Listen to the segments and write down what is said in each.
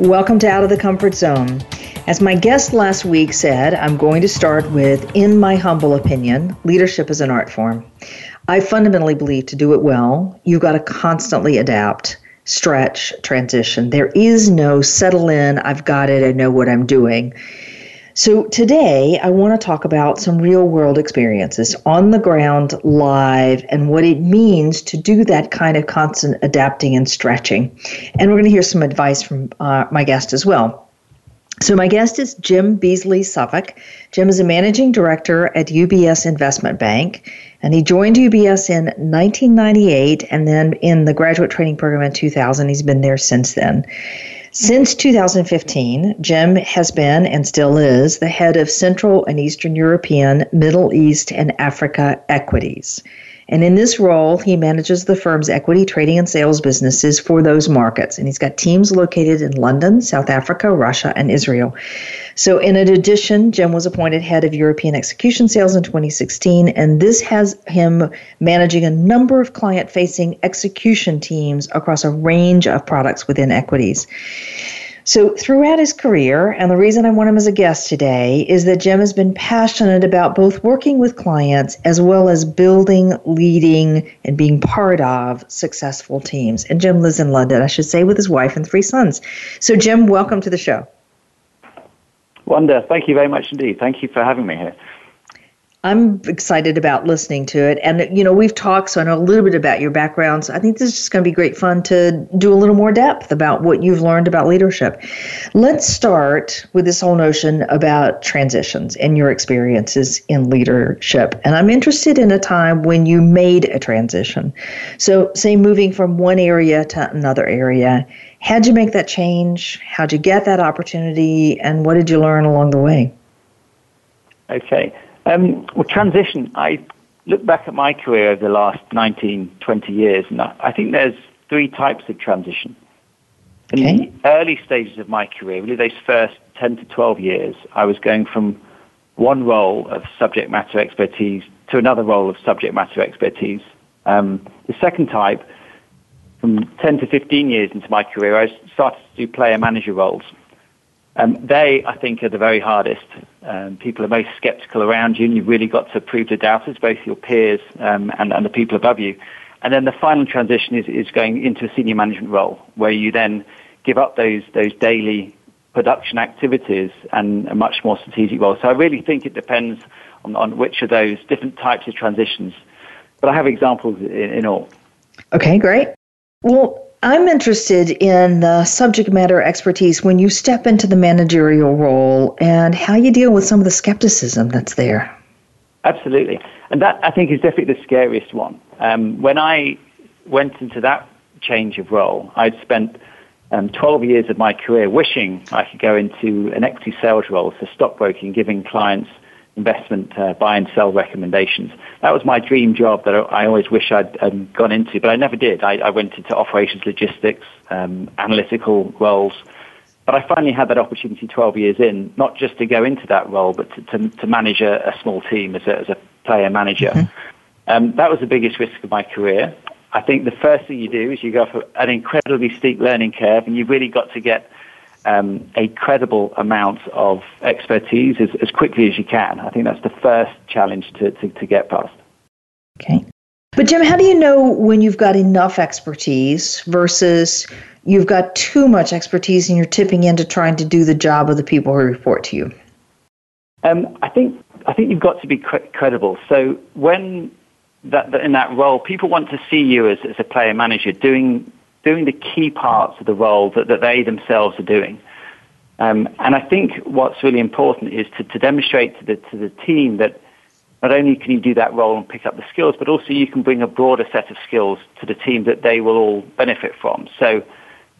Welcome to Out of the Comfort Zone. As my guest last week said, I'm going to start with In my humble opinion, leadership is an art form. I fundamentally believe to do it well, you've got to constantly adapt, stretch, transition. There is no settle in, I've got it, I know what I'm doing. So, today I want to talk about some real world experiences on the ground, live, and what it means to do that kind of constant adapting and stretching. And we're going to hear some advice from uh, my guest as well. So, my guest is Jim Beasley Suffolk. Jim is a managing director at UBS Investment Bank, and he joined UBS in 1998 and then in the graduate training program in 2000. He's been there since then. Since 2015, Jim has been and still is the head of Central and Eastern European, Middle East, and Africa equities. And in this role, he manages the firm's equity trading and sales businesses for those markets. And he's got teams located in London, South Africa, Russia, and Israel. So, in addition, Jim was appointed head of European execution sales in 2016. And this has him managing a number of client facing execution teams across a range of products within equities. So, throughout his career, and the reason I want him as a guest today is that Jim has been passionate about both working with clients as well as building, leading, and being part of successful teams. And Jim lives in London, I should say, with his wife and three sons. So, Jim, welcome to the show. Wanda, thank you very much indeed. Thank you for having me here. I'm excited about listening to it. And, you know, we've talked, so I know a little bit about your background. So I think this is just going to be great fun to do a little more depth about what you've learned about leadership. Let's start with this whole notion about transitions and your experiences in leadership. And I'm interested in a time when you made a transition. So, say, moving from one area to another area. How'd you make that change? How'd you get that opportunity? And what did you learn along the way? Okay. Um, well, transition. I look back at my career over the last 19, 20 years, and I think there's three types of transition. In okay. the early stages of my career, really those first 10 to 12 years, I was going from one role of subject matter expertise to another role of subject matter expertise. Um, the second type, from 10 to 15 years into my career, I started to do player manager roles. Um, they, I think, are the very hardest. Um, people are most skeptical around you, and you've really got to prove the doubters, both your peers um, and, and the people above you. And then the final transition is, is going into a senior management role, where you then give up those those daily production activities and a much more strategic role. So I really think it depends on, on which of those different types of transitions. But I have examples in, in all. Okay, great. Well, I'm interested in the subject matter expertise when you step into the managerial role and how you deal with some of the skepticism that's there. Absolutely. And that, I think, is definitely the scariest one. Um, when I went into that change of role, I'd spent um, 12 years of my career wishing I could go into an equity sales role, so stockbroking, giving clients investment uh, buy and sell recommendations. That was my dream job that I always wish I'd um, gone into, but I never did. I, I went into operations logistics, um, analytical roles. But I finally had that opportunity 12 years in, not just to go into that role, but to, to, to manage a, a, small team as a, as a player manager. Mm-hmm. Um, that was the biggest risk of my career. I think the first thing you do is you go for an incredibly steep learning curve, and you've really got to get um, a credible amount of expertise as, as quickly as you can. I think that's the first challenge to, to, to get past. Okay. But Jim, how do you know when you've got enough expertise versus you've got too much expertise and you're tipping into trying to do the job of the people who report to you? Um, I think I think you've got to be cre- credible. So when that, that, in that role, people want to see you as, as a player manager doing doing the key parts of the role that, that they themselves are doing. Um, and I think what's really important is to, to demonstrate to the, to the team that not only can you do that role and pick up the skills, but also you can bring a broader set of skills to the team that they will all benefit from. So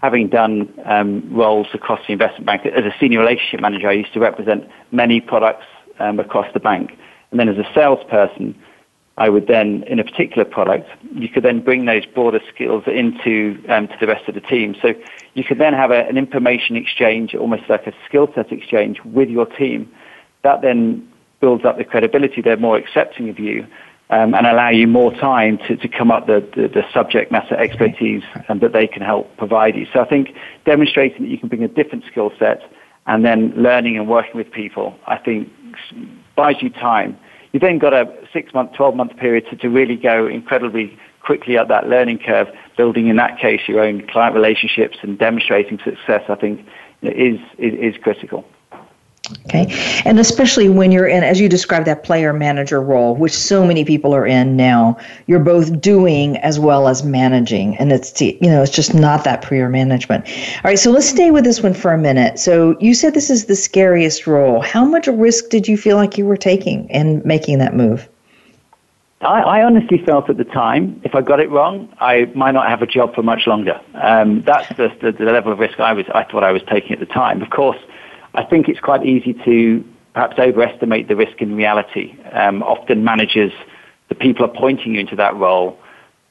having done um, roles across the investment bank, as a senior relationship manager, I used to represent many products um, across the bank. And then as a salesperson, I would then, in a particular product, you could then bring those broader skills into um, to the rest of the team. So you could then have a, an information exchange, almost like a skill set exchange with your team. That then builds up the credibility. They're more accepting of you um, and allow you more time to, to come up the, the, the subject matter expertise and that they can help provide you. So I think demonstrating that you can bring a different skill set and then learning and working with people, I think buys you time. You've then got a six month, 12 month period to, to really go incredibly quickly up that learning curve, building in that case your own client relationships and demonstrating success, I think is, is, is critical. Okay. And especially when you're in, as you described, that player manager role, which so many people are in now, you're both doing as well as managing. And it's, you know, it's just not that prayer management. All right. So let's stay with this one for a minute. So you said this is the scariest role. How much risk did you feel like you were taking in making that move? I, I honestly felt at the time, if I got it wrong, I might not have a job for much longer. Um, that's the, the, the level of risk I was, I thought I was taking at the time. Of course, I think it's quite easy to perhaps overestimate the risk in reality. Um, often managers, the people appointing you into that role,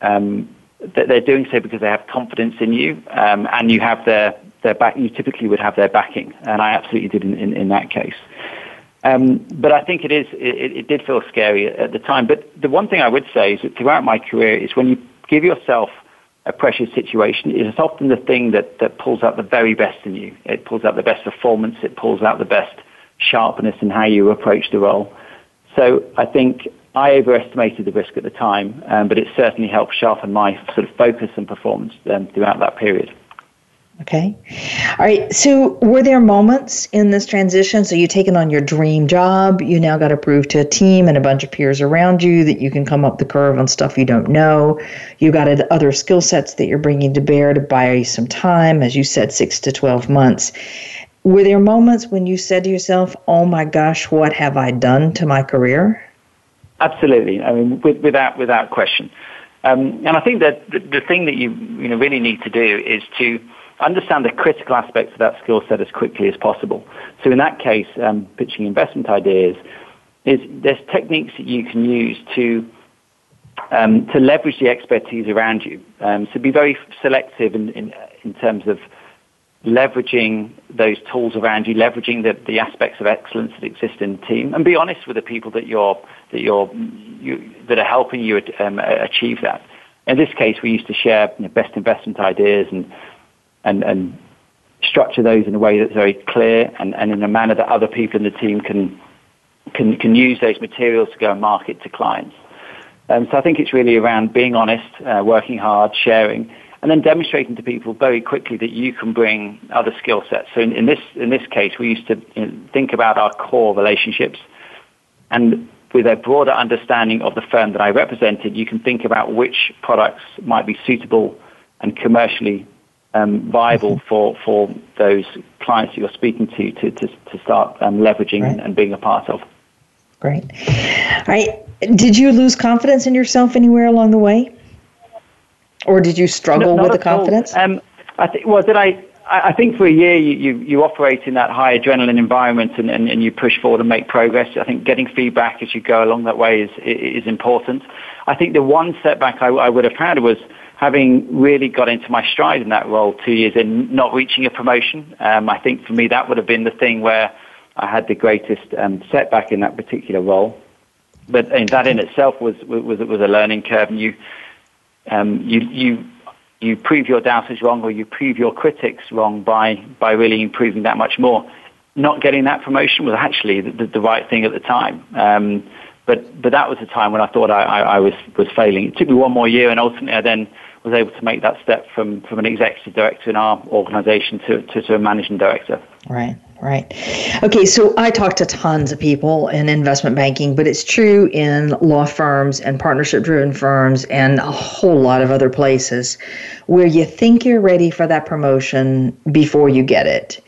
um, they're doing so because they have confidence in you, um, and you have their their back. You typically would have their backing, and I absolutely did in, in, in that case. Um, but I think it is it, it did feel scary at the time. But the one thing I would say is that throughout my career is when you give yourself a pressure situation is often the thing that, that pulls out the very best in you. It pulls out the best performance. It pulls out the best sharpness in how you approach the role. So I think I overestimated the risk at the time, um, but it certainly helped sharpen my sort of focus and performance um, throughout that period. Okay. All right. So, were there moments in this transition? So, you've taken on your dream job. You now got to prove to a team and a bunch of peers around you that you can come up the curve on stuff you don't know. You got other skill sets that you're bringing to bear to buy you some time, as you said, six to 12 months. Were there moments when you said to yourself, oh my gosh, what have I done to my career? Absolutely. I mean, with, without, without question. Um, and I think that the, the thing that you, you know, really need to do is to understand the critical aspects of that skill set as quickly as possible. So in that case, um, pitching investment ideas is there's techniques that you can use to um, to leverage the expertise around you. Um, so be very selective in, in, in terms of leveraging those tools around you, leveraging the, the aspects of excellence that exist in the team, and be honest with the people that you're that you're you, that are helping you um, achieve that. In this case, we used to share you know, best investment ideas and and, and structure those in a way that's very clear and, and in a manner that other people in the team can, can, can use those materials to go and market to clients. Um, so I think it's really around being honest, uh, working hard, sharing, and then demonstrating to people very quickly that you can bring other skill sets. So in, in, this in this case, we used to you know, think about our core relationships, and with a broader understanding of the firm that I represented, you can think about which products might be suitable and commercially um, viable for, for those clients that you're speaking to to, to, to start um, leveraging right. and being a part of. Great. All right. Did you lose confidence in yourself anywhere along the way? Or did you struggle no, with the confidence? Um, I think, well, did I, I think for a year you, you, you operate in that high adrenaline environment and, and, and, you push forward and make progress. I think getting feedback as you go along that way is, is important. I think the one setback I, I would have had was having really got into my stride in that role two years in, not reaching a promotion. Um, I think for me that would have been the thing where I had the greatest um, setback in that particular role. But that in itself was was was a learning curve, and you um, you you you prove your doubters wrong, or you prove your critics wrong by by really improving that much more. Not getting that promotion was actually the, the, the right thing at the time. Um, but but that was the time when I thought I, I, I was was failing. It took me one more year, and ultimately I then was able to make that step from, from an executive director in our organization to, to, to a managing director. Right, right. Okay, so I talk to tons of people in investment banking, but it's true in law firms and partnership driven firms and a whole lot of other places where you think you're ready for that promotion before you get it.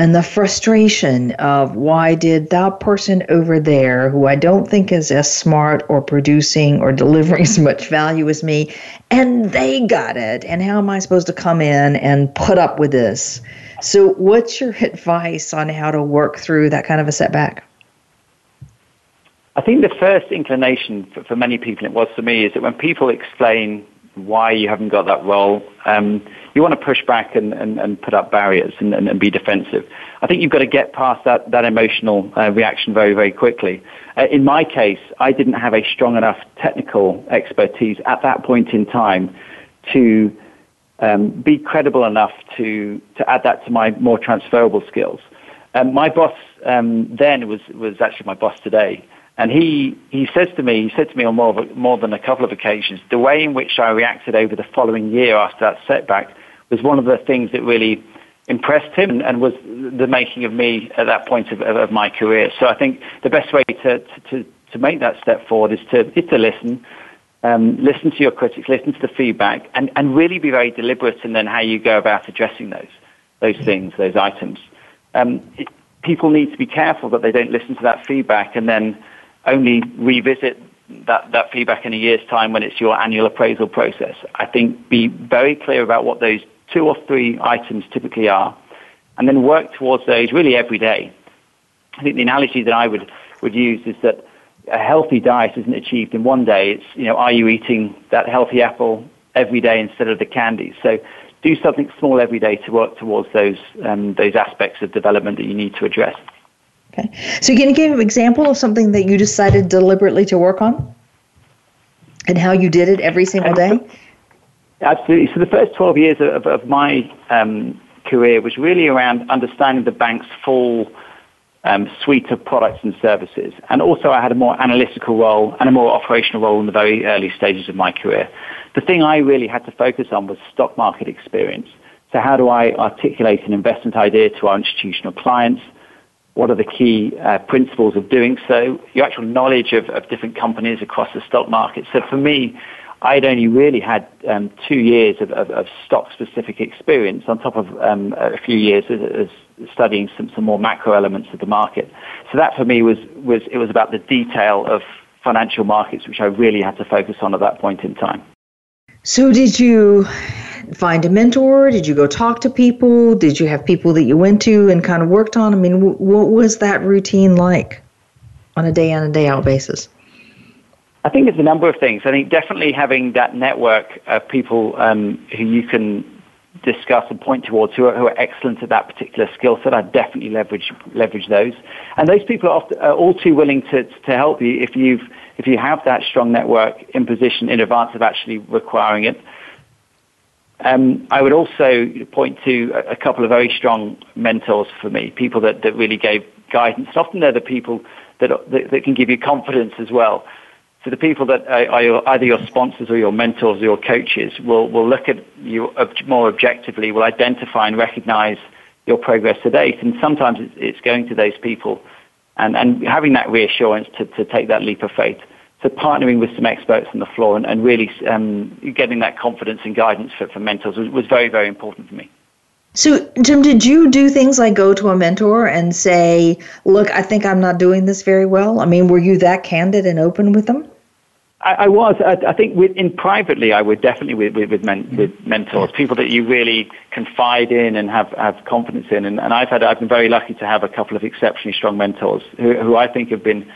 And the frustration of why did that person over there, who I don't think is as smart or producing or delivering as much value as me, and they got it, and how am I supposed to come in and put up with this? So, what's your advice on how to work through that kind of a setback? I think the first inclination for, for many people, it was for me, is that when people explain why you haven't got that role, um, you want to push back and, and, and put up barriers and, and, and, be defensive. I think you've got to get past that, that emotional uh, reaction very, very quickly. Uh, in my case, I didn't have a strong enough technical expertise at that point in time to um, be credible enough to, to add that to my more transferable skills. Um, my boss um, then was, was actually my boss today. And he, he says to me, he said to me on more, a, more than a couple of occasions, the way in which I reacted over the following year after that setback was one of the things that really impressed him and, and was the making of me at that point of, of, my career. So I think the best way to, to, to make that step forward is to, is to listen, um, listen to your critics, listen to the feedback, and, and really be very deliberate in then how you go about addressing those, those things, those items. Um, it, people need to be careful that they don't listen to that feedback and then only revisit that, that feedback in a year's time when it's your annual appraisal process. I think be very clear about what those two or three items typically are, and then work towards those really every day. I think the analogy that I would, would use is that a healthy diet isn't achieved in one day. It's, you know, are you eating that healthy apple every day instead of the candy? So do something small every day to work towards those, um, those aspects of development that you need to address. Okay. So, can you give an example of something that you decided deliberately to work on and how you did it every single day? Absolutely. So, the first 12 years of, of my um, career was really around understanding the bank's full um, suite of products and services. And also, I had a more analytical role and a more operational role in the very early stages of my career. The thing I really had to focus on was stock market experience. So, how do I articulate an investment idea to our institutional clients? What are the key uh, principles of doing so, your actual knowledge of, of different companies across the stock market. So for me, I'd only really had um, two years of, of, of stock-specific experience on top of um, a few years as, studying some, some more macro elements of the market. So that for me was, was it was about the detail of financial markets, which I really had to focus on at that point in time. So did you find a mentor? Did you go talk to people? Did you have people that you went to and kind of worked on? I mean, w- what was that routine like on a day in and day out basis? I think it's a number of things. I think definitely having that network of people um, who you can discuss and point towards who are, who are excellent at that particular skill set. I definitely leverage leverage those, and those people are, often, are all too willing to to help you if you've if you have that strong network in position in advance of actually requiring it. Um, I would also point to a, couple of very strong mentors for me, people that, that really gave guidance. And often they're the people that, that, that can give you confidence as well. So the people that are, are either your sponsors or your mentors or your coaches will, will look at you more objectively, will identify and recognize your progress to date. And sometimes it's, it's going to those people and, and having that reassurance to, to take that leap of faith. So partnering with some experts on the floor and, and really um, getting that confidence and guidance for, for mentors was, was very, very important for me. So, Jim, did you do things like go to a mentor and say, look, I think I'm not doing this very well? I mean, were you that candid and open with them? I, I was. I, I think with, in privately, I would definitely with, with, with, men, with mentors, people that you really confide in and have, have confidence in. And, and I've had, I've been very lucky to have a couple of exceptionally strong mentors who, who I think have been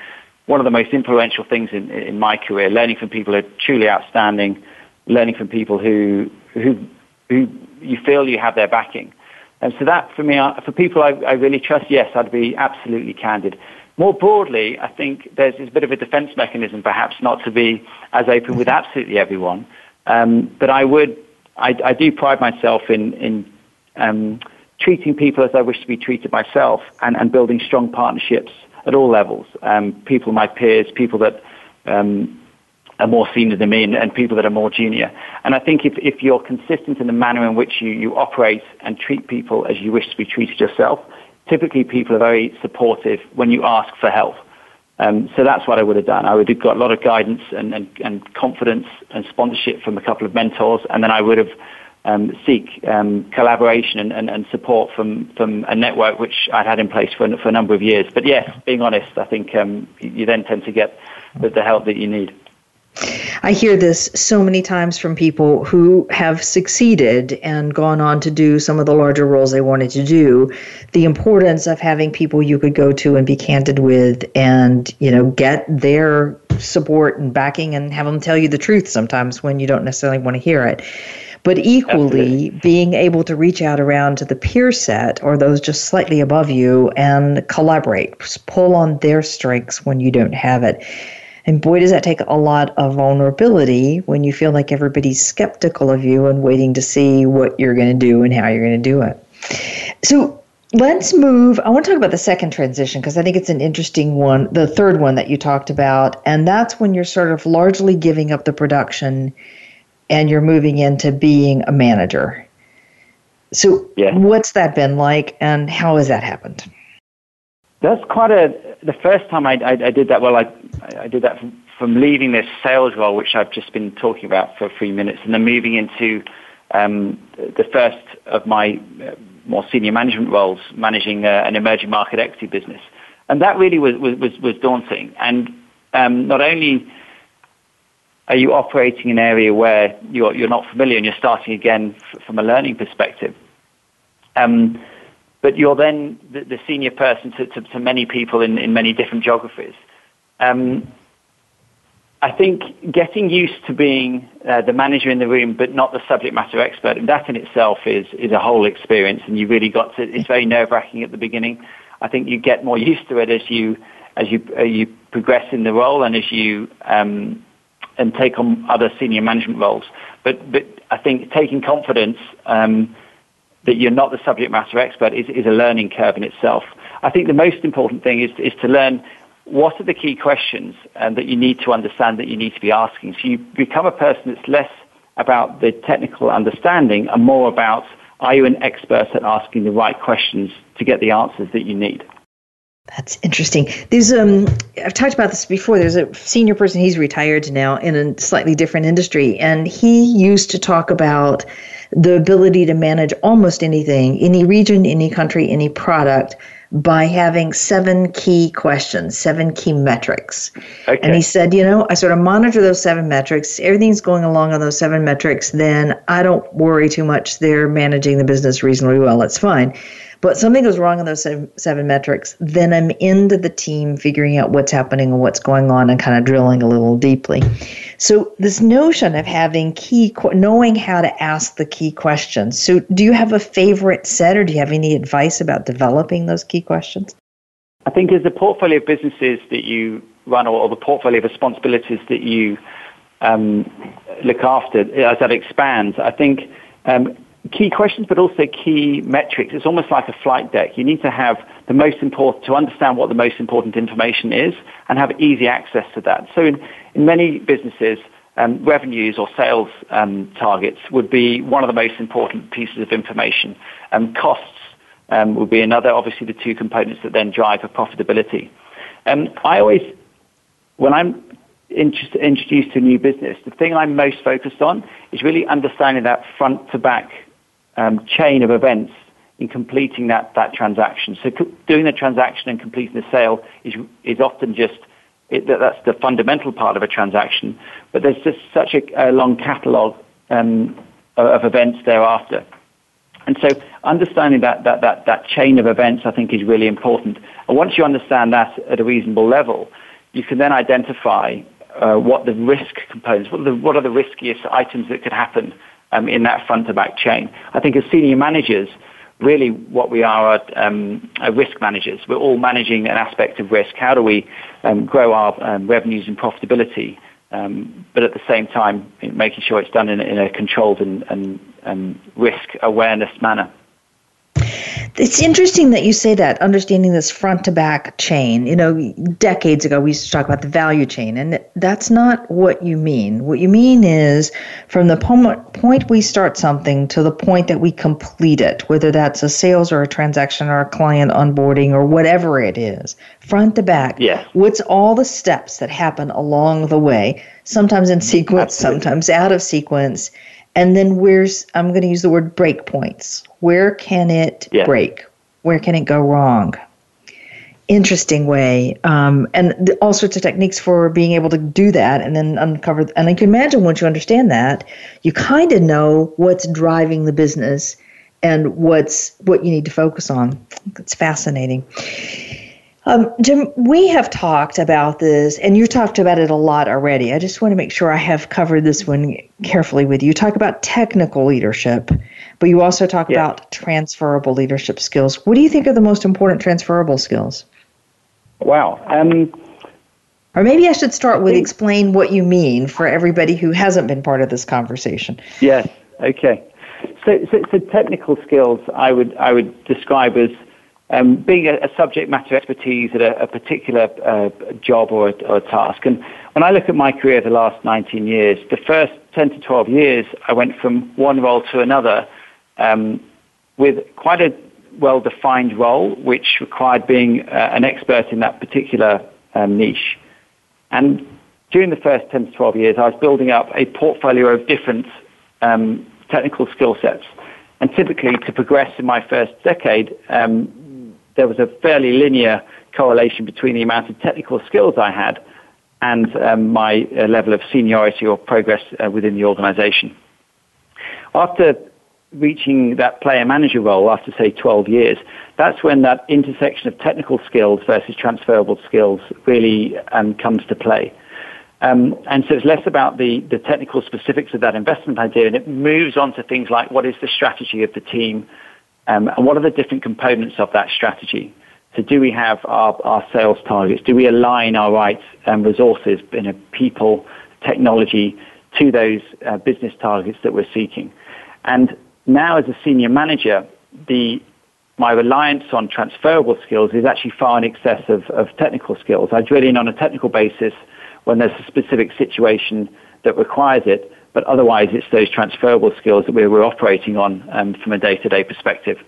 one of the most influential things in, in my career, learning from people who are truly outstanding, learning from people who, who, who you feel you have their backing. And so that, for me, uh, for people I, I really trust, yes, I'd be absolutely candid. More broadly, I think there's, a bit of a defense mechanism, perhaps, not to be as open with absolutely everyone. Um, but I would, I, I, do pride myself in, in um, treating people as I wish to be treated myself and, and building strong partnerships at all levels. Um, people, my peers, people that um, are more senior than me, and, and, people that are more junior. And I think if, if you're consistent in the manner in which you, you operate and treat people as you wish to be treated yourself, typically people are very supportive when you ask for help. Um, so that's what I would have done. I would have got a lot of guidance and, and, and confidence and sponsorship from a couple of mentors, and then I would have um, seek um, collaboration and, and, and, support from, from a network which I'd had in place for, for a number of years. But yes, being honest, I think um, you then tend to get the, the help that you need. I hear this so many times from people who have succeeded and gone on to do some of the larger roles they wanted to do. The importance of having people you could go to and be candid with and, you know, get their support and backing and have them tell you the truth sometimes when you don't necessarily want to hear it. But equally, Absolutely. being able to reach out around to the peer set or those just slightly above you and collaborate, pull on their strengths when you don't have it. And boy, does that take a lot of vulnerability when you feel like everybody's skeptical of you and waiting to see what you're going to do and how you're going to do it. So let's move. I want to talk about the second transition because I think it's an interesting one, the third one that you talked about. And that's when you're sort of largely giving up the production and you're moving into being a manager. So, yeah. what's that been like and how has that happened? That's quite a. The first time I, I, I did that, well, I, I did that from, from, leaving this sales role, which I've just been talking about for a few minutes, and then moving into um, the first of my uh, more senior management roles, managing uh, an emerging market equity business. And that really was, was, was daunting. And um, not only are you operating in an area where you're, you're not familiar and you're starting again f- from a learning perspective, um, but you're then the, the senior person to, to, to, many people in, in many different geographies. Um, I think getting used to being uh, the manager in the room, but not the subject matter expert, and that in itself is is a whole experience, and you really got to. It's very nerve wracking at the beginning. I think you get more used to it as you as you uh, you progress in the role and as you um, and take on other senior management roles. But but I think taking confidence. Um, that you're not the subject matter expert is, is a learning curve in itself. I think the most important thing is, is to learn what are the key questions um, that you need to understand that you need to be asking. So you become a person that's less about the technical understanding and more about are you an expert at asking the right questions to get the answers that you need. That's interesting. There's um I've talked about this before. There's a senior person, he's retired now in a slightly different industry, and he used to talk about the ability to manage almost anything, any region, any country, any product by having seven key questions, seven key metrics. Okay. And he said, you know, I sort of monitor those seven metrics. Everything's going along on those seven metrics, then I don't worry too much. They're managing the business reasonably well. It's fine. But something goes wrong in those seven, seven metrics, then I'm into the team figuring out what's happening and what's going on and kind of drilling a little deeply. So this notion of having key, knowing how to ask the key questions. So do you have a favorite set or do you have any advice about developing those key questions? I think as the portfolio of businesses that you run or, the portfolio of responsibilities that you um, look after, as that expands, I think um, key questions, but also key metrics. It's almost like a flight deck. You need to have the most important, to understand what the most important information is and have easy access to that. So in, in many businesses, um, revenues or sales um, targets would be one of the most important pieces of information. Um, costs um, would be another, obviously the two components that then drive a profitability. Um, I always, when I'm introduced to a new business, the thing I'm most focused on is really understanding that front to back um, chain of events in completing that, that transaction. So doing the transaction and completing the sale is, is often just, it, that's the fundamental part of a transaction, but there's just such a, a long catalogue um, of events thereafter. And so understanding that, that, that, that chain of events, I think, is really important. And once you understand that at a reasonable level, you can then identify uh, what the risk components, what are the, what are the riskiest items that could happen um, in that front to back chain. I think as senior managers, really what we are are, um, are, risk managers. We're all managing an aspect of risk. How do we um, grow our um, revenues and profitability, um, but at the same time making sure it's done in, in a controlled and, and, and risk awareness manner. It's interesting that you say that, understanding this front to back chain. You know, decades ago we used to talk about the value chain, and that's not what you mean. What you mean is from the point we start something to the point that we complete it, whether that's a sales or a transaction or a client onboarding or whatever it is, front to back. Yes. What's all the steps that happen along the way, sometimes in sequence, Absolutely. sometimes out of sequence And then where's, I'm going to use the word break points. Where can it yeah. break? Where can it go wrong? Interesting way. Um, and all sorts of techniques for being able to do that and then uncover. And I can imagine once you understand that, you kind of know what's driving the business and what's what you need to focus on. It's fascinating. Um, Jim, we have talked about this, and you talked about it a lot already. I just want to make sure I have covered this one carefully with you. You talk about technical leadership, but you also talk yeah. about transferable leadership skills. What do you think are the most important transferable skills? Wow. Um, or maybe I should start with explain what you mean for everybody who hasn't been part of this conversation. Yes. Okay. So, so, so technical skills, I would I would describe as um, being a, a, subject matter expertise at a, a particular uh, job or a, or a, task. And when I look at my career the last 19 years, the first 10 to 12 years, I went from one role to another um, with quite a well-defined role, which required being uh, an expert in that particular um, niche. And during the first 10 to 12 years, I was building up a portfolio of different um, technical skill sets. And typically, to progress in my first decade, um, there was a fairly linear correlation between the amount of technical skills I had and um, my uh, level of seniority or progress uh, within the organization. After reaching that player manager role after say 12 years, that's when that intersection of technical skills versus transferable skills really um, comes to play. Um, and so it's less about the, the technical specifics of that investment idea and it moves on to things like what is the strategy of the team, um, and what are the different components of that strategy? So do we have our, our sales targets? Do we align our right um, resources in a people, technology to those uh, business targets that we're seeking? And now as a senior manager, the my reliance on transferable skills is actually far in excess of, of technical skills. I drill in on a technical basis when there's a specific situation that requires it, but otherwise, it's those transferable skills that we're, we're operating on um, from a day to day perspective.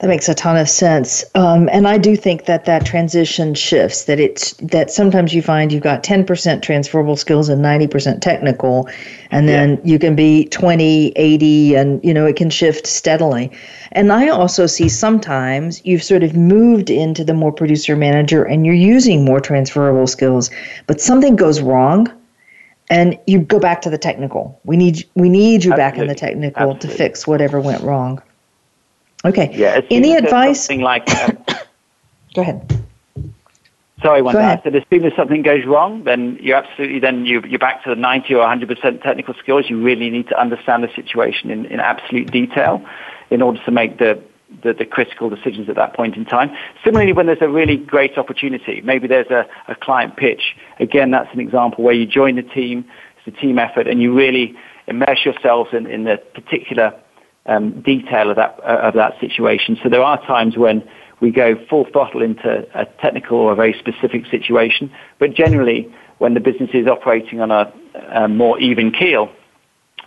That makes a ton of sense, um, and I do think that that transition shifts. That it's that sometimes you find you've got ten percent transferable skills and ninety percent technical, and then yeah. you can be 20, 80, and you know it can shift steadily. And I also see sometimes you've sort of moved into the more producer manager, and you're using more transferable skills, but something goes wrong and you go back to the technical. We need we need you Absolutely. back in the technical Absolutely. to fix whatever went wrong. Okay. Yeah. Any advice? Something like. Um, go ahead. Sorry, one I said as soon as something goes wrong, then you're absolutely then you you're back to the 90 or 100 percent technical skills. You really need to understand the situation in, in absolute detail in order to make the the, the, critical decisions at that point in time. Similarly, when there's a really great opportunity, maybe there's a, a client pitch. Again, that's an example where you join the team, it's a team effort, and you really immerse yourselves in, in the particular um, detail of that, uh, of that situation. So there are times when we go full throttle into a technical or a very specific situation, but generally, when the business is operating on a, a more even keel,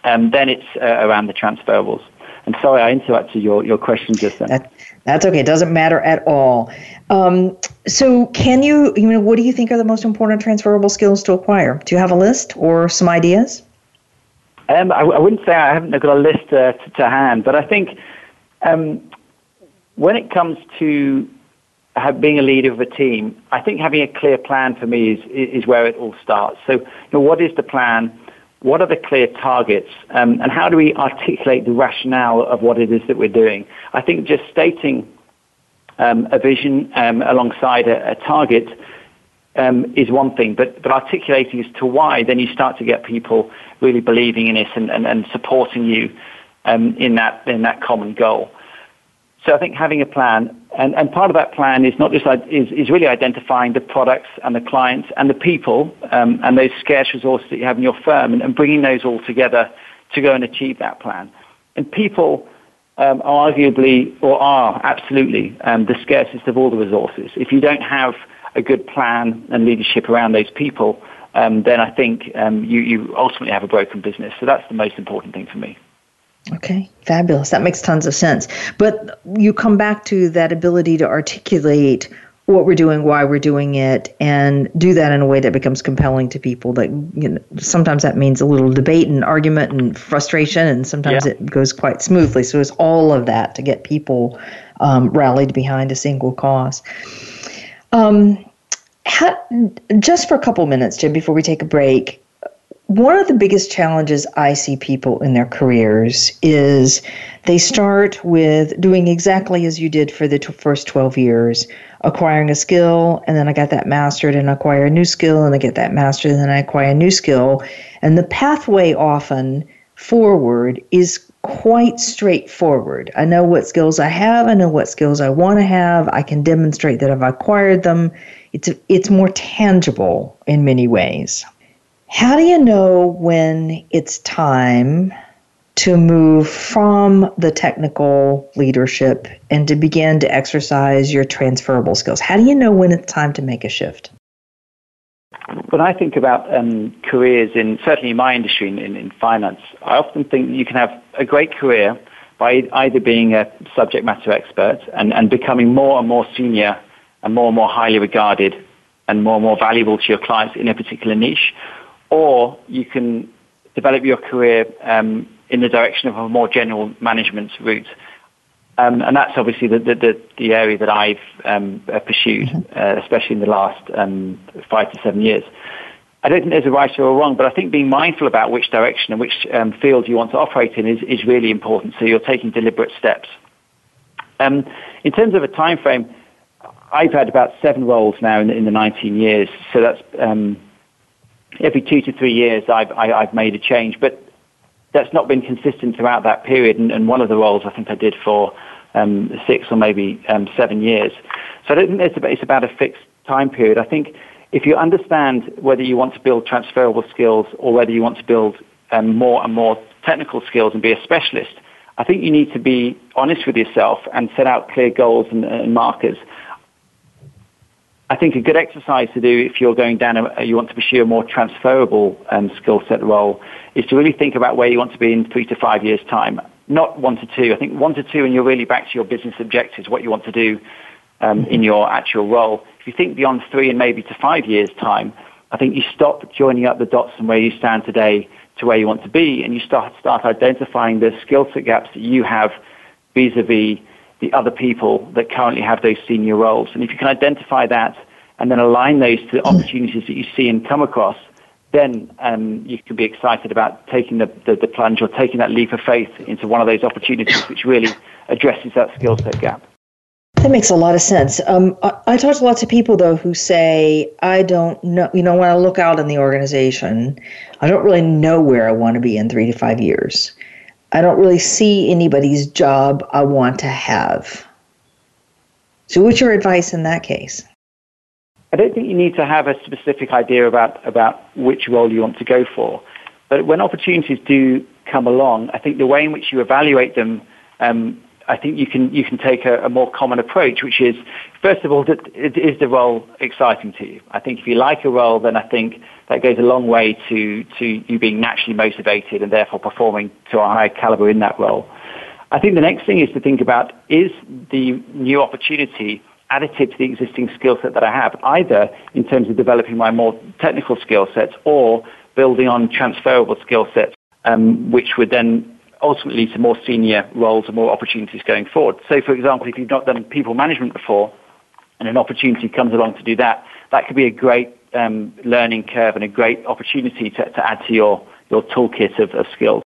um, then it's uh, around the transferables. And sorry, I interrupted your, your question just then. That, that's okay. It doesn't matter at all. Um, so, can you, you know, what do you think are the most important transferable skills to acquire? Do you have a list or some ideas? Um, I, I, wouldn't say I haven't got a list uh, to, to, hand, but I think um, when it comes to being a leader of a team, I think having a clear plan for me is, is where it all starts. So, you know, what is the plan? What are the clear targets, um, and how do we articulate the rationale of what it is that we're doing? I think just stating um, a vision um, alongside a, a target um, is one thing, but, but articulating as to why, then you start to get people really believing in it and, and, and supporting you um, in that in that common goal. So I think having a plan, and, and part of that plan is not just is, is really identifying the products and the clients and the people um, and those scarce resources that you have in your firm and, and, bringing those all together to go and achieve that plan. And people um, are arguably or are absolutely um, the scarcest of all the resources. If you don't have a good plan and leadership around those people, um, then I think um, you, you ultimately have a broken business. So that's the most important thing for me. Okay, fabulous. That makes tons of sense. But you come back to that ability to articulate what we're doing, why we're doing it, and do that in a way that becomes compelling to people. That you know, sometimes that means a little debate and argument and frustration, and sometimes yeah. it goes quite smoothly. So it's all of that to get people um, rallied behind a single cause. Um, how, just for a couple minutes, Jim, before we take a break, one of the biggest challenges I see people in their careers is they start with doing exactly as you did for the t- first 12 years, acquiring a skill, and then I got that mastered, and acquire a new skill, and I get that mastered, and then I acquire a new skill. And the pathway often forward is quite straightforward. I know what skills I have, I know what skills I want to have, I can demonstrate that I've acquired them. It's, it's more tangible in many ways. How do you know when it's time to move from the technical leadership and to begin to exercise your transferable skills? How do you know when it's time to make a shift? When I think about um, careers in certainly in my industry in, in, in, finance, I often think you can have a great career by either being a subject matter expert and, and becoming more and more senior and more and more highly regarded and more and more valuable to your clients in a particular niche, or you can develop your career um, in the direction of a more general management route. Um, and that's obviously the, the, the, area that I've um, pursued, mm-hmm. uh, especially in the last um, five to seven years. I don't think there's a right or a wrong, but I think being mindful about which direction and which um, field you want to operate in is, is really important. So you're taking deliberate steps. Um, in terms of a time frame, I've had about seven roles now in the, in the 19 years. So that's um, every two to three years I've, I, have i have made a change, but that's not been consistent throughout that period. And, and one of the roles I think I did for um, six or maybe um, seven years. So I don't think it's about, it's about a fixed time period. I think if you understand whether you want to build transferable skills or whether you want to build um, more and more technical skills and be a specialist, I think you need to be honest with yourself and set out clear goals and, and markers. I think a good exercise to do if you're going down, a, you want to pursue a more transferable um, skill set role, is to really think about where you want to be in three to five years' time. Not one to two. I think one to two, and you're really back to your business objectives, what you want to do um, in your actual role. If you think beyond three and maybe to five years' time, I think you stop joining up the dots from where you stand today to where you want to be, and you start start identifying the skill set gaps that you have vis-a-vis the other people that currently have those senior roles. And if you can identify that and then align those to the opportunities that you see and come across, then um, you can be excited about taking the, the, the, plunge or taking that leap of faith into one of those opportunities which really addresses that skill set gap. That makes a lot of sense. Um, I, I talk to lots of people, though, who say, I don't know, you know, when I look out in the organization, I don't really know where I want to be in three to five years. I don't really see anybody's job I want to have. So, what's your advice in that case? I don't think you need to have a specific idea about, about which role you want to go for. But when opportunities do come along, I think the way in which you evaluate them, um, I think you can, you can take a, a, more common approach, which is, first of all, that, is the role exciting to you? I think if you like a role, then I think that goes a long way to, to you being naturally motivated and therefore performing to a high caliber in that role. I think the next thing is to think about, is the new opportunity additive to the existing skill set that I have, either in terms of developing my more technical skill sets or building on transferable skill sets, um, which would then ultimately to more senior roles and more opportunities going forward. So, for example, if you've not done people management before and an opportunity comes along to do that, that could be a great um, learning curve and a great opportunity to, to add to your, your toolkit of, of skills.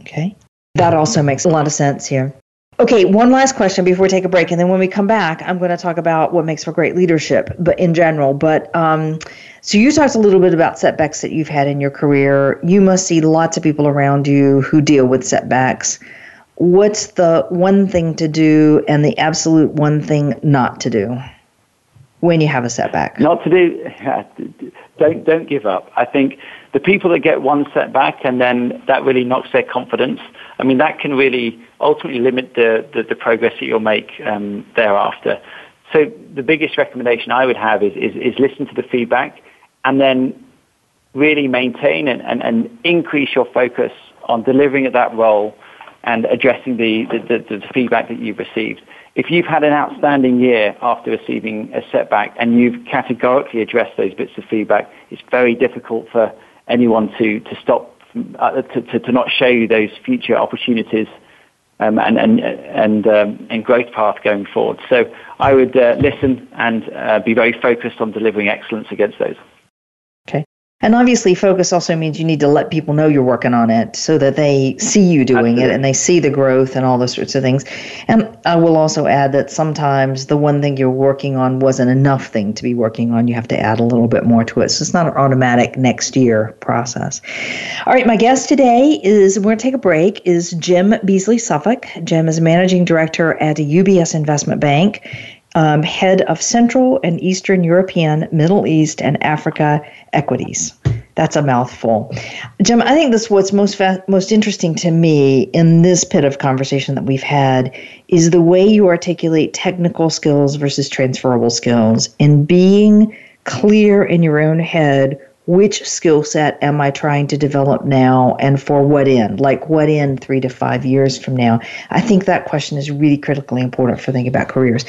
Okay. That also makes a lot of sense here. Okay, one last question before we take a break, and then when we come back, I'm going to talk about what makes for great leadership, but in general. But um, so you talked a little bit about setbacks that you've had in your career. You must see lots of people around you who deal with setbacks. What's the one thing to do and the absolute one thing not to do? when you have a setback? Not to do. Don't don't give up. I think the people that get one setback and then that really knocks their confidence. I mean, that can really ultimately limit the the, the progress that you'll make um, thereafter. So the biggest recommendation I would have is, is, is listen to the feedback and then really maintain and, and, and increase your focus on delivering at that role and addressing the, the, the, the feedback that you've received. If you've had an outstanding year after receiving a setback and you've categorically addressed those bits of feedback, it's very difficult for anyone to, to stop, uh, to, to, to, not show you those future opportunities um, and, and, and, um, and growth path going forward. So I would uh, listen and uh, be very focused on delivering excellence against those. And obviously, focus also means you need to let people know you're working on it so that they see you doing Absolutely. it and they see the growth and all those sorts of things. And I will also add that sometimes the one thing you're working on wasn't enough thing to be working on. You have to add a little bit more to it. So it's not an automatic next year process. All right, my guest today is, we're going to take a break, is Jim Beasley Suffolk. Jim is managing director at UBS Investment Bank um, head of Central and Eastern European, Middle East, and Africa equities. That's a mouthful. Jim, I think this what's most fa- most interesting to me in this pit of conversation that we've had is the way you articulate technical skills versus transferable skills and being clear in your own head which skill set am I trying to develop now and for what end? Like what end three to five years from now? I think that question is really critically important for thinking about careers.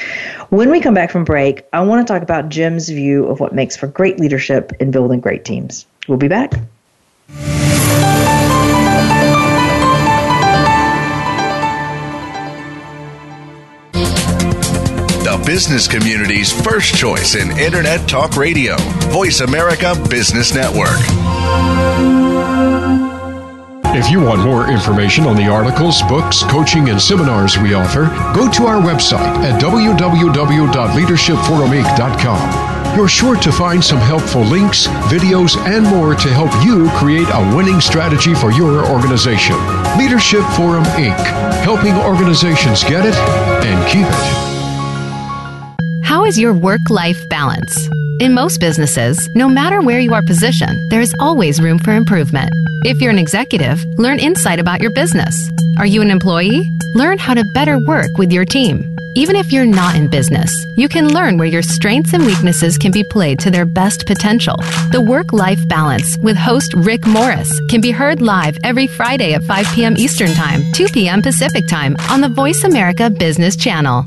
When we come back from break, I want to talk about Jim's view of what makes for great leadership in building great teams. We'll be back. The business community's first choice in Internet Talk Radio. Voice America Business Network. If you want more information on the articles, books, coaching, and seminars we offer, go to our website at www.leadershipforuminc.com. You're sure to find some helpful links, videos, and more to help you create a winning strategy for your organization. Leadership Forum Inc., helping organizations get it and keep it. Is your work life balance? In most businesses, no matter where you are positioned, there is always room for improvement. If you're an executive, learn insight about your business. Are you an employee? Learn how to better work with your team. Even if you're not in business, you can learn where your strengths and weaknesses can be played to their best potential. The Work Life Balance with host Rick Morris can be heard live every Friday at 5 p.m. Eastern Time, 2 p.m. Pacific Time on the Voice America Business Channel.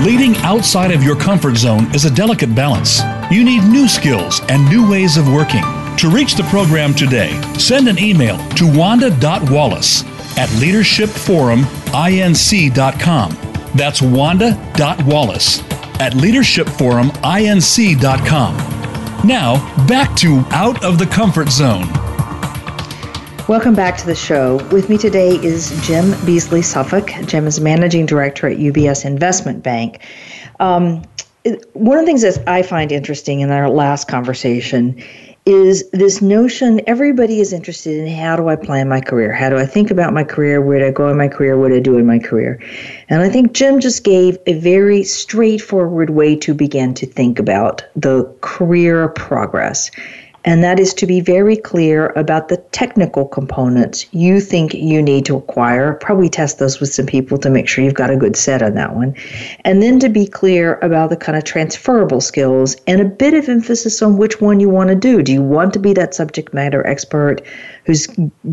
Leading outside of your comfort zone is a delicate balance. You need new skills and new ways of working. To reach the program today, send an email to wanda.wallace at leadershipforuminc.com. That's wanda.wallace at leadershipforuminc.com. Now, back to Out of the Comfort Zone. Welcome back to the show. With me today is Jim Beasley Suffolk. Jim is managing director at UBS Investment Bank. Um, one of the things that I find interesting in our last conversation is this notion everybody is interested in how do I plan my career? How do I think about my career? Where do I go in my career? What do I do in my career? And I think Jim just gave a very straightforward way to begin to think about the career progress and that is to be very clear about the technical components you think you need to acquire. Probably test those with some people to make sure you've got a good set on that one. And then to be clear about the kind of transferable skills and a bit of emphasis on which one you want to do. Do you want to be that subject matter expert who's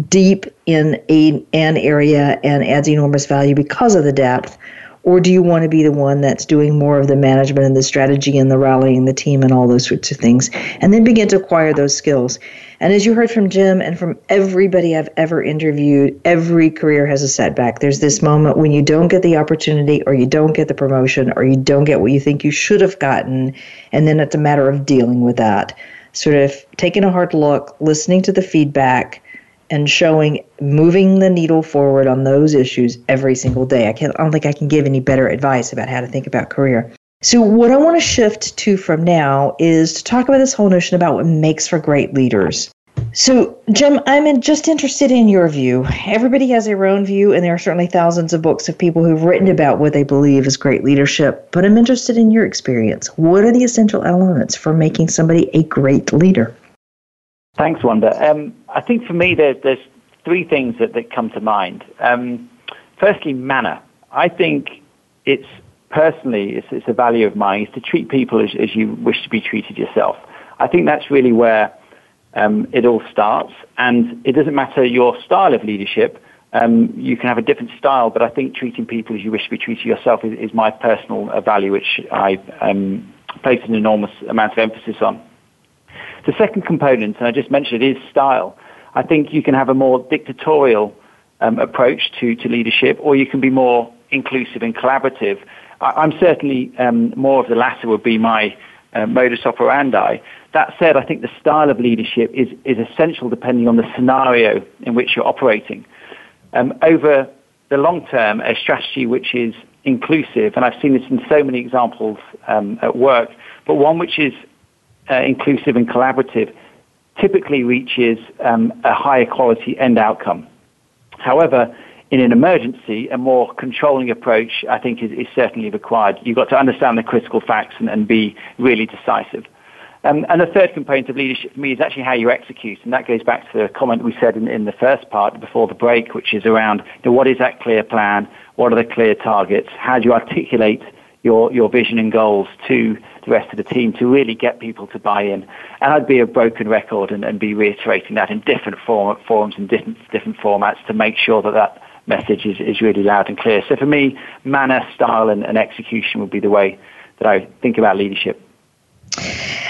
deep in a, an area and adds enormous value because of the depth? Or do you want to be the one that's doing more of the management and the strategy and the rallying the team and all those sorts of things? And then begin to acquire those skills. And as you heard from Jim and from everybody I've ever interviewed, every career has a setback. There's this moment when you don't get the opportunity or you don't get the promotion or you don't get what you think you should have gotten. And then it's a matter of dealing with that. Sort of taking a hard look, listening to the feedback, and showing moving the needle forward on those issues every single day. I can't I don't think I can give any better advice about how to think about career. So what I want to shift to from now is to talk about this whole notion about what makes for great leaders. So, Jim, I'm just interested in your view. Everybody has their own view, and there are certainly thousands of books of people who've written about what they believe is great leadership. But I'm interested in your experience. What are the essential elements for making somebody a great leader? Thanks, Wanda. Um, I think for me, there's, there's three things that, that come to mind. Um, firstly, manner. I think it's personally, it's, it's a value of mine, is to treat people as, as you wish to be treated yourself. I think that's really where um, it all starts. And it doesn't matter your style of leadership. Um, you can have a different style, but I think treating people as you wish to be treated yourself is, is my personal uh, value, which I um, place an enormous amount of emphasis on. The second component, and I just mentioned it, is style. I think you can have a more dictatorial um, approach to, to leadership, or you can be more inclusive and collaborative. I, am certainly um, more of the latter would be my uh, modus operandi. That said, I think the style of leadership is, is essential depending on the scenario in which you're operating. Um, over the long term, a strategy which is inclusive, and I've seen this in so many examples um, at work, but one which is uh, inclusive and collaborative typically reaches um, a higher quality end outcome. However, in an emergency, a more controlling approach, I think, is, is certainly required. You've got to understand the critical facts and, and be really decisive. Um, and the third component of leadership for me is actually how you execute, and that goes back to the comment we said in, in the first part before the break, which is around you know, what is that clear plan, what are the clear targets, how do you articulate your, your vision and goals to the rest of the team to really get people to buy in. And I'd be a broken record and, and be reiterating that in different form, forms and different, different formats to make sure that that message is, is really loud and clear. So for me, manner, style, and, and execution would be the way that I think about leadership.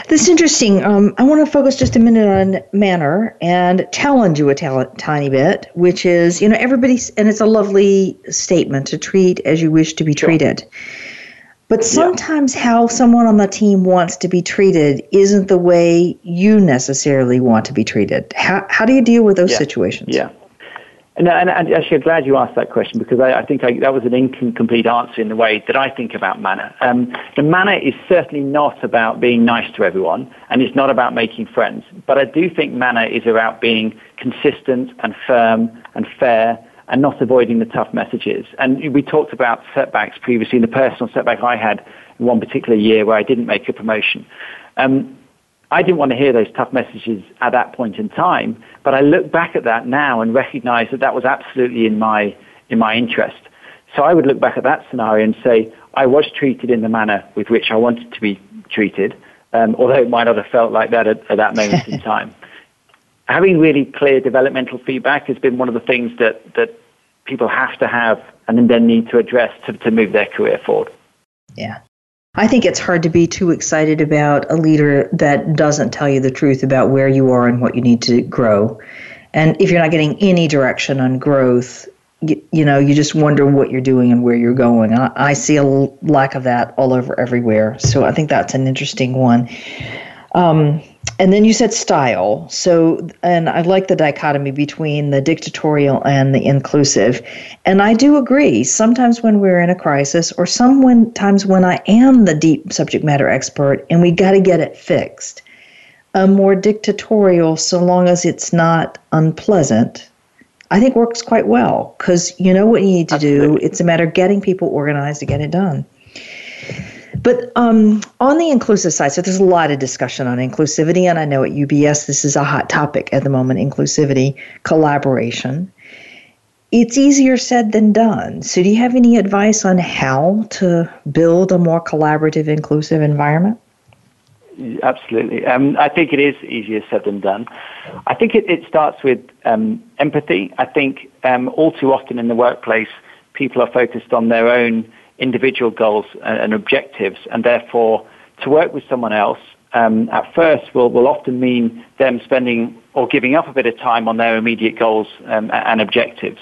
That's interesting. Um, I want to focus just a minute on manner and challenge you a t- tiny bit, which is, you know, everybody's, and it's a lovely statement to treat as you wish to be sure. But sometimes yeah. how someone on the team wants to be treated isn't the way you necessarily want to be treated. How, how do you deal with those yeah. situations? Yeah. And, and, and, actually, I'm glad you asked that question because I, I think I, that was an incomplete answer in the way that I think about manner. Um, the manner is certainly not about being nice to everyone, and it's not about making friends. But I do think manner is about being consistent and firm and fair and not avoiding the tough messages. And we talked about setbacks previously, and the personal setback I had in one particular year where I didn't make a promotion. Um, I didn't want to hear those tough messages at that point in time, but I look back at that now and recognize that that was absolutely in my, in my interest. So I would look back at that scenario and say, I was treated in the manner with which I wanted to be treated, um, although it might not have felt like that at, at that moment in time having really clear developmental feedback has been one of the things that, that people have to have and then need to address to, to move their career forward. Yeah. I think it's hard to be too excited about a leader that doesn't tell you the truth about where you are and what you need to grow. And if you're not getting any direction on growth, you, you know, you just wonder what you're doing and where you're going. I, I see a lack of that all over everywhere. So I think that's an interesting one. Um, and then you said style. So, and I like the dichotomy between the dictatorial and the inclusive. And I do agree. Sometimes when we're in a crisis, or sometimes when I am the deep subject matter expert and we got to get it fixed, a more dictatorial, so long as it's not unpleasant, I think works quite well because you know what you need to Absolutely. do. It's a matter of getting people organized to get it done. But um, on the inclusive side, so there's a lot of discussion on inclusivity, and I know at UBS this is a hot topic at the moment inclusivity, collaboration. It's easier said than done. So, do you have any advice on how to build a more collaborative, inclusive environment? Absolutely. Um, I think it is easier said than done. I think it, it starts with um, empathy. I think um, all too often in the workplace, people are focused on their own individual goals and, objectives, and therefore to work with someone else um, at first will, will often mean them spending or giving up a bit of time on their immediate goals um, and objectives.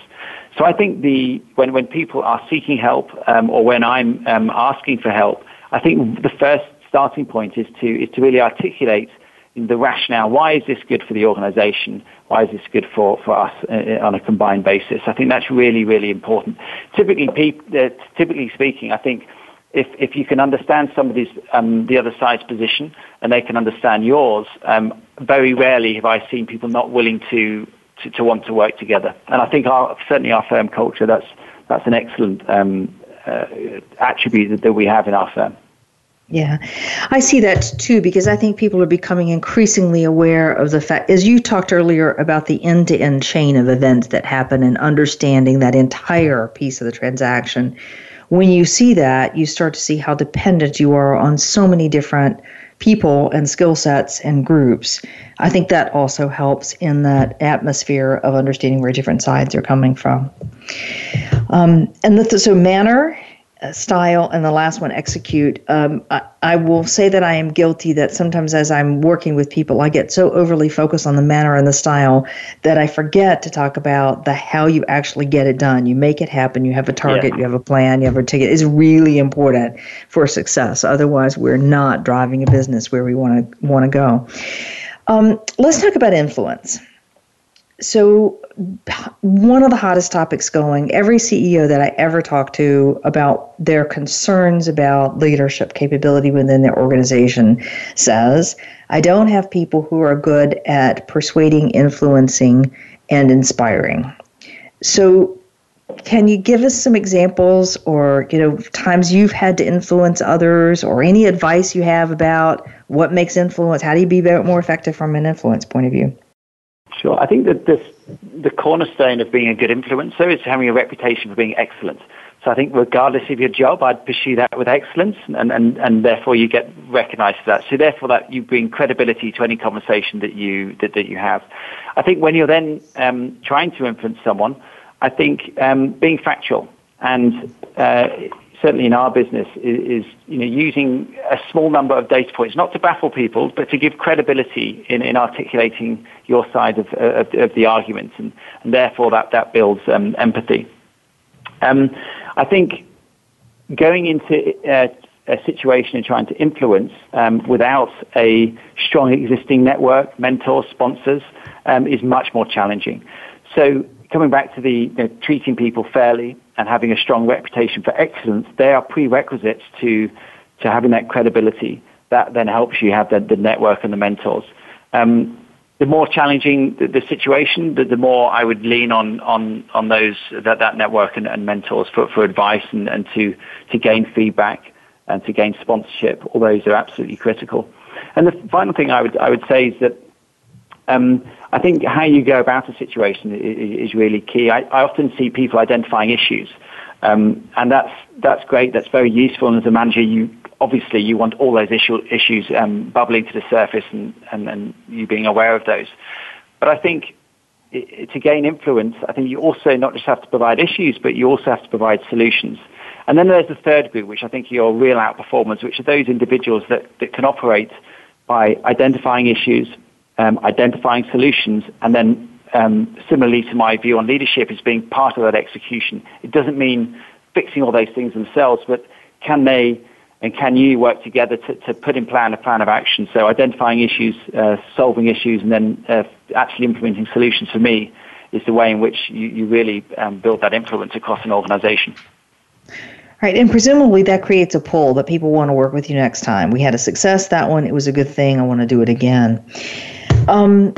So I think the when, when people are seeking help um, or when I'm um, asking for help, I think the first starting point is to is to really articulate the rationale. Why is this good for the organisation? Why is this good for, for us uh, on a combined basis? I think that's really, really important. Typically, uh, typically speaking, I think if, if you can understand somebody's, um, the other side's position and they can understand yours, um, very rarely have I seen people not willing to, to, to, want to work together. And I think our, certainly our firm culture, that's, that's an excellent um, uh, attribute that, that we have in our firm. Yeah, I see that too because I think people are becoming increasingly aware of the fact, as you talked earlier about the end to end chain of events that happen and understanding that entire piece of the transaction. When you see that, you start to see how dependent you are on so many different people and skill sets and groups. I think that also helps in that atmosphere of understanding where different sides are coming from. Um, and the, so, manner style and the last one execute um, I, I, will say that i am guilty that sometimes as i'm working with people i get so overly focused on the manner and the style that i forget to talk about the how you actually get it done. You make it happen. You have a target. Yeah. you have a plan. You have a ticket. Is really important for success. Otherwise we're not driving a business where we want to want to go. Um, let's talk about influence. So one of the hottest topics going every ceo that i ever talk to about their concerns about leadership capability within their organization says i don't have people who are good at persuading influencing and inspiring. So can you give us some examples or you know times you've had to influence others or any advice you have about what makes influence how do you be more effective from an influence point of view Sure. I think that this, the cornerstone of being a good influencer is having a reputation for being excellent. So I think regardless of your job, I'd pursue that with excellence, and, and, and therefore you get recognized for that. So therefore that you bring credibility to any conversation that you, that, that you have. I think when you're then um, trying to influence someone, I think um, being factual and uh, certainly in our business, is, is, you know, using a small number of data points, not to baffle people, but to give credibility in, in articulating your side of, of, of the argument, and, and, therefore that, that builds um, empathy. Um, I think going into uh, a situation and trying to influence um, without a strong existing network, mentors, sponsors, um, is much more challenging. So coming back to the you know, treating people fairly, and having a strong reputation for excellence, they are prerequisites to, to having that credibility. That then helps you have the, the network and the mentors. Um, the more challenging the, the situation, the, the, more I would lean on on on those that, that network and, and mentors for, for advice and, and to to gain feedback and to gain sponsorship. All those are absolutely critical. And the final thing I would I would say is that um, I think how you go about a situation is, is really key. I, I, often see people identifying issues, um, and that's that's great. That's very useful. And as a manager, you obviously you want all those issue, issues um, bubbling to the surface and, and, and you being aware of those. But I think it, to gain influence, I think you also not just have to provide issues, but you also have to provide solutions. And then there's the third group, which I think are your real outperformers, which are those individuals that, that can operate by identifying issues, um, identifying solutions, and then um, similarly to my view on leadership is being part of that execution. It doesn't mean fixing all those things themselves, but can they and can you work together to, to put in plan a plan of action? So identifying issues, uh, solving issues, and then uh, actually implementing solutions for me is the way in which you, you really um, build that influence across an organization. Right, and presumably that creates a pull that people want to work with you next time. We had a success that one; it was a good thing. I want to do it again. Um,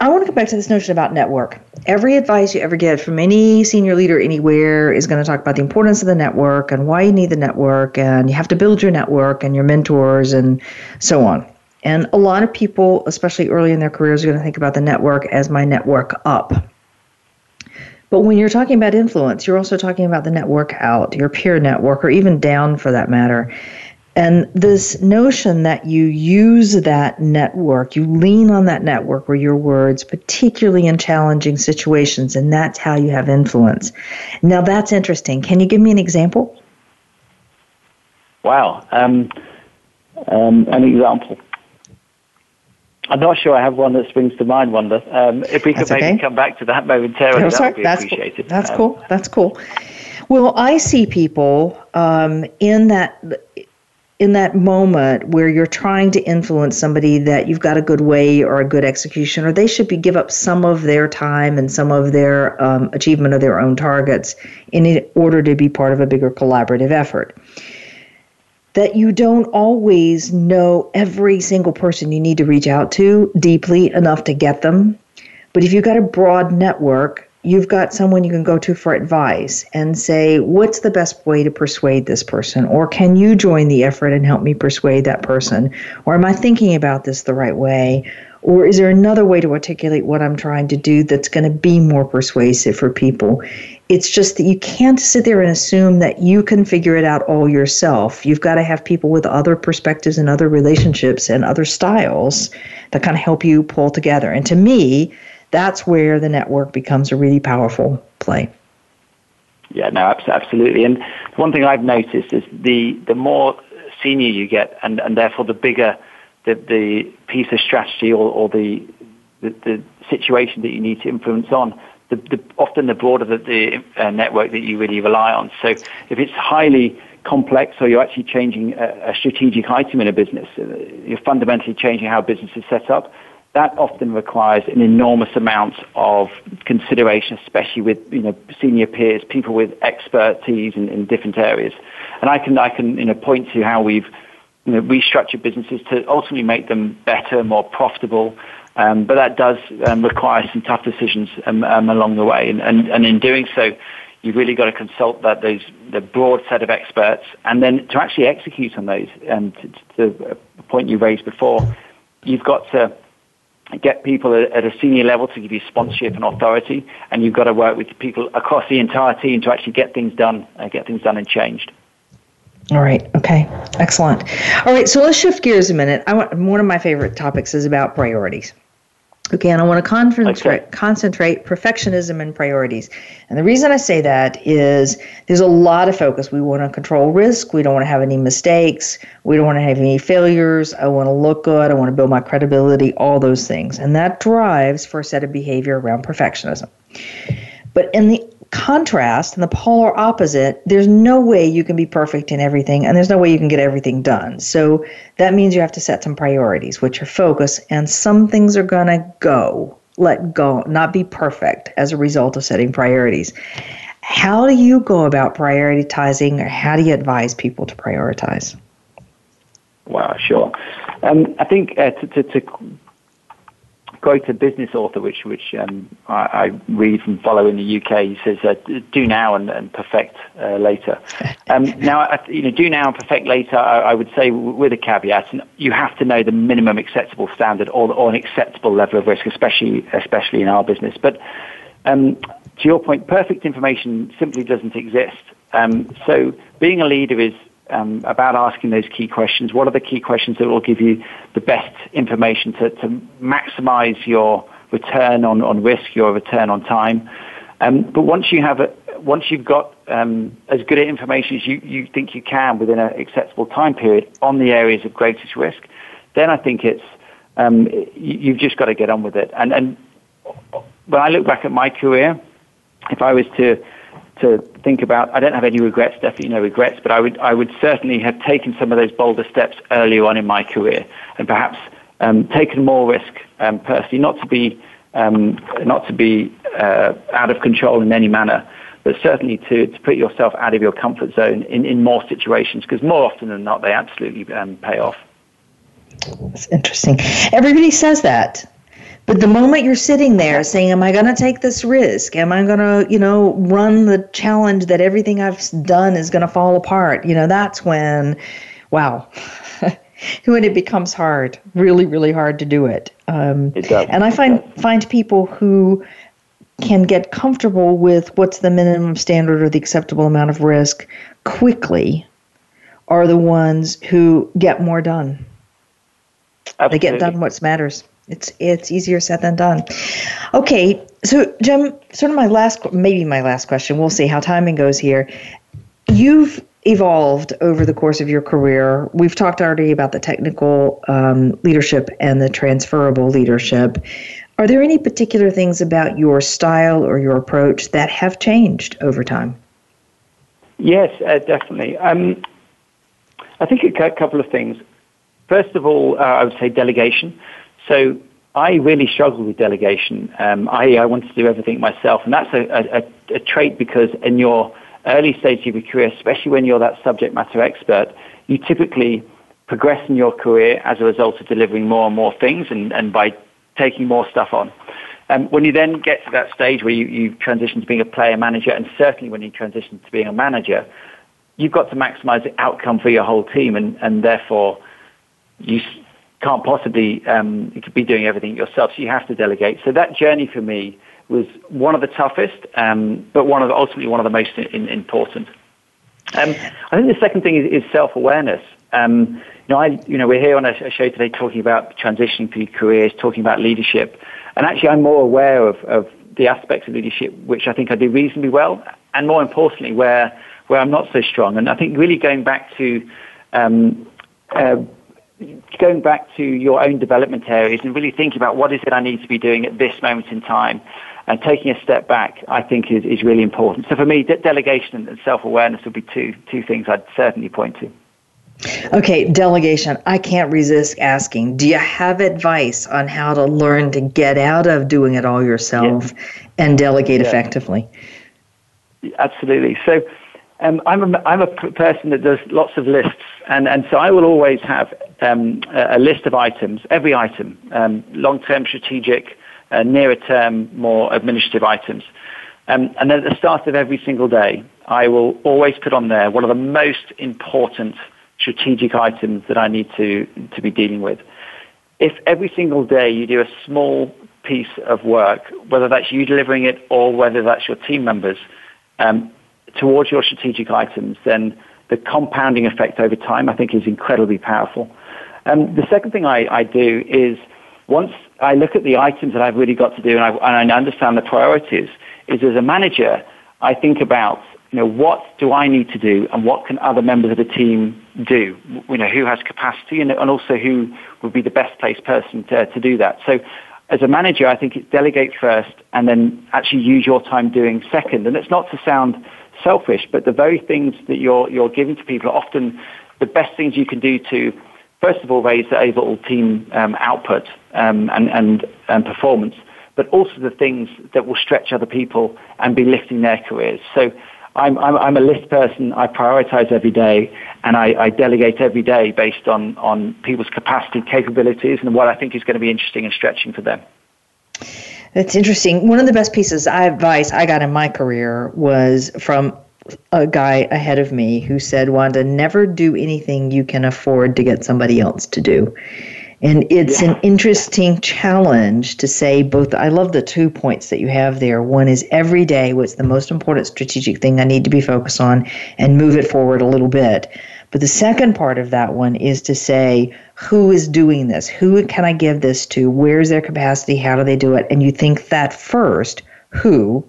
I want to go back to this notion about network. Every advice you ever get from any senior leader anywhere is going to talk about the importance of the network and why you need the network, and you have to build your network and your mentors and so on. And a lot of people, especially early in their careers, are going to think about the network as my network up. But when you're talking about influence, you're also talking about the network out, your peer network, or even down for that matter. And this notion that you use that network, you lean on that network or your words, particularly in challenging situations, and that's how you have influence. Now, that's interesting. Can you give me an example? Wow. Um, um, an example. I'm not sure I have one that springs to mind, Wanda. Um, if we could maybe okay. come back to that momentarily, no, that would be that's appreciated. Cool. That's um, cool. That's cool. Well, I see people um, in that in that moment where you're trying to influence somebody that you've got a good way or a good execution, or they should be give up some of their time and some of their um, achievement of their own targets in order to be part of a bigger collaborative effort. That you don't always know every single person you need to reach out to deeply enough to get them. But if you've got a broad network, you've got someone you can go to for advice and say, what's the best way to persuade this person? Or can you join the effort and help me persuade that person? Or am I thinking about this the right way? Or is there another way to articulate what I'm trying to do that's going to be more persuasive for people? It's just that you can't sit there and assume that you can figure it out all yourself. You've got to have people with other perspectives and other relationships and other styles that kind of help you pull together. And to me, that's where the network becomes a really powerful play. Yeah, no, absolutely. And one thing I've noticed is the, the more senior you get, and, and therefore the bigger the, the piece of strategy or, or the, the, the situation that you need to influence on, the, the, often the broader the, the uh, network that you really rely on. So if it's highly complex or you're actually changing a, a strategic item in a business, uh, you're fundamentally changing how business is set up, that often requires an enormous amount of consideration, especially with you know senior peers, people with expertise in, in different areas. And I can I can you know point to how we've you know, restructured businesses to ultimately make them better, more profitable. Um, but that does um, require some tough decisions um, um along the way, and, and, and in doing so, you've really got to consult that those the broad set of experts, and then to actually execute on those. And to, to the point you raised before, you've got to get people at a senior level to give you sponsorship and authority, and you've got to work with people across the entire team to actually get things done, uh, get things done and changed. All right. Okay. Excellent. All right. So let's shift gears a minute. I want one of my favorite topics is about priorities. Okay, and I want to concentrate, okay. concentrate perfectionism and priorities. And the reason I say that is there's a lot of focus. We want to control risk. We don't want to have any mistakes. We don't want to have any failures. I want to look good. I want to build my credibility, all those things. And that drives for a set of behavior around perfectionism. But in the contrast and the polar opposite, there's no way you can be perfect in everything, and there's no way you can get everything done. So that means you have to set some priorities, which are focus, and some things are going to go, let go, not be perfect as a result of setting priorities. How do you go about prioritizing, or how do you advise people to prioritize? Wow, sure. Um, I think uh, to, to, to quote a business author, which which um, I, I, read and follow in the UK. He says, uh, "Do now and, and perfect uh, later." Um, now, you know, do now and perfect later. I, I, would say with a caveat, you have to know the minimum acceptable standard or, or an acceptable level of risk, especially especially in our business. But um, to your point, perfect information simply doesn't exist. Um, so, being a leader is um, about asking those key questions. What are the key questions that will give you the best information to, to maximize your return on, on risk, your return on time? Um, but once you have a, once you've got um, as good information as you, you think you can within an acceptable time period on the areas of greatest risk, then I think it's um, you've just got to get on with it. And, and when I look back at my career, if I was to to think about. I don't have any regrets, definitely no regrets, but I would I would certainly have taken some of those bolder steps earlier on in my career, and perhaps um, taken more risk um, personally, not to be um, not to be uh, out of control in any manner, but certainly to, to put yourself out of your comfort zone in, in more situations, because more often than not, they absolutely um, pay off. That's interesting. Everybody says that. But the moment you're sitting there saying, Am I going to take this risk? Am I going to, you know, run the challenge that everything I've done is going to fall apart? You know, that's when, wow, when it becomes hard, really, really hard to do it. Um, it does. And I find, find people who can get comfortable with what's the minimum standard or the acceptable amount of risk quickly are the ones who get more done. Absolutely. They get done what matters. It's it's easier said than done. Okay, so Jim, sort of my last, maybe my last question. We'll see how timing goes here. You've evolved over the course of your career. We've talked already about the technical um, leadership and the transferable leadership. Are there any particular things about your style or your approach that have changed over time? Yes, uh, definitely. Um, I think a couple of things. First of all, uh, I would say delegation. So I really struggle with delegation. Um, I, I want to do everything myself, and that's a, a, a trait because in your early stage of your career, especially when you're that subject matter expert, you typically progress in your career as a result of delivering more and more things and, and by taking more stuff on. Um, when you then get to that stage where you, you transition to being a player manager, and certainly when you transition to being a manager, you've got to maximize the outcome for your whole team, and, and therefore you can't possibly um, be doing everything yourself. So you have to delegate. So that journey for me was one of the toughest, um, but one of ultimately one of the most in, important. Um, I think the second thing is, is self-awareness. Um, you know, I, you know, we're here on a, a, show today talking about transitioning through careers, talking about leadership, and actually, I'm more aware of, of the aspects of leadership which I think I do reasonably well, and more importantly, where where I'm not so strong. And I think really going back to um, uh, going back to your own development areas and really thinking about what is it I need to be doing at this moment in time and taking a step back, I think is, is really important. So for me, de- delegation and self-awareness would be two, two things I'd certainly point to. Okay, delegation. I can't resist asking. Do you have advice on how to learn to get out of doing it all yourself yes. and delegate yes. effectively? Absolutely. So um, I'm a, I'm a person that does lots of lists, and, and so I will always have um, a, list of items, every item, um, long-term strategic, uh, nearer term, more administrative items. Um, and then at the start of every single day, I will always put on there one of the most important strategic items that I need to, to be dealing with. If every single day you do a small piece of work, whether that's you delivering it or whether that's your team members, um, towards your strategic items, then the compounding effect over time, I think, is incredibly powerful. Um, the second thing I, I, do is once I look at the items that I've really got to do and I, and I understand the priorities, is as a manager, I think about you know what do I need to do and what can other members of the team do? You know who has capacity and, and also who would be the best placed person to, to do that. So as a manager, I think it's delegate first and then actually use your time doing second. And it's not to sound selfish, but the very things that you're, you're giving to people are often the best things you can do to, first of all, raise the overall team um, output um, and, and, and performance, but also the things that will stretch other people and be lifting their careers. So I'm, I'm, I'm a list person. I prioritize every day, and I, I delegate every day based on, on people's capacity, capabilities, and what I think is going to be interesting and stretching for them. That's interesting. One of the best pieces of advice I got in my career was from a guy ahead of me who said, Wanda, never do anything you can afford to get somebody else to do. And it's yeah. an interesting challenge to say both. I love the two points that you have there. One is every day, what's the most important strategic thing I need to be focused on and move it forward a little bit. But the second part of that one is to say, who is doing this? Who can I give this to? Where's their capacity? How do they do it? And you think that first, who,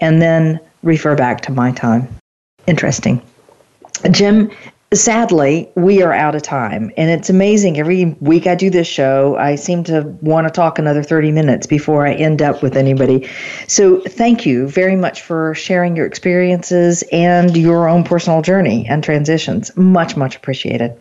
and then refer back to my time. Interesting. Jim, sadly, we are out of time. And it's amazing. Every week I do this show, I seem to want to talk another 30 minutes before I end up with anybody. So thank you very much for sharing your experiences and your own personal journey and transitions. Much, much appreciated.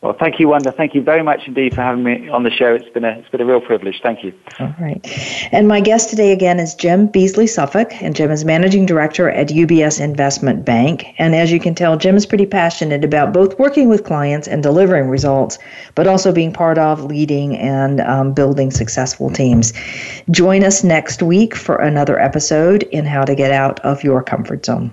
Well, thank you, Wanda. Thank you very much indeed for having me on the show. It's been a it's been a real privilege. Thank you. All right. And my guest today again is Jim Beasley Suffolk, and Jim is managing director at UBS Investment Bank. And as you can tell, Jim is pretty passionate about both working with clients and delivering results, but also being part of, leading, and um, building successful teams. Join us next week for another episode in How to Get Out of Your Comfort Zone.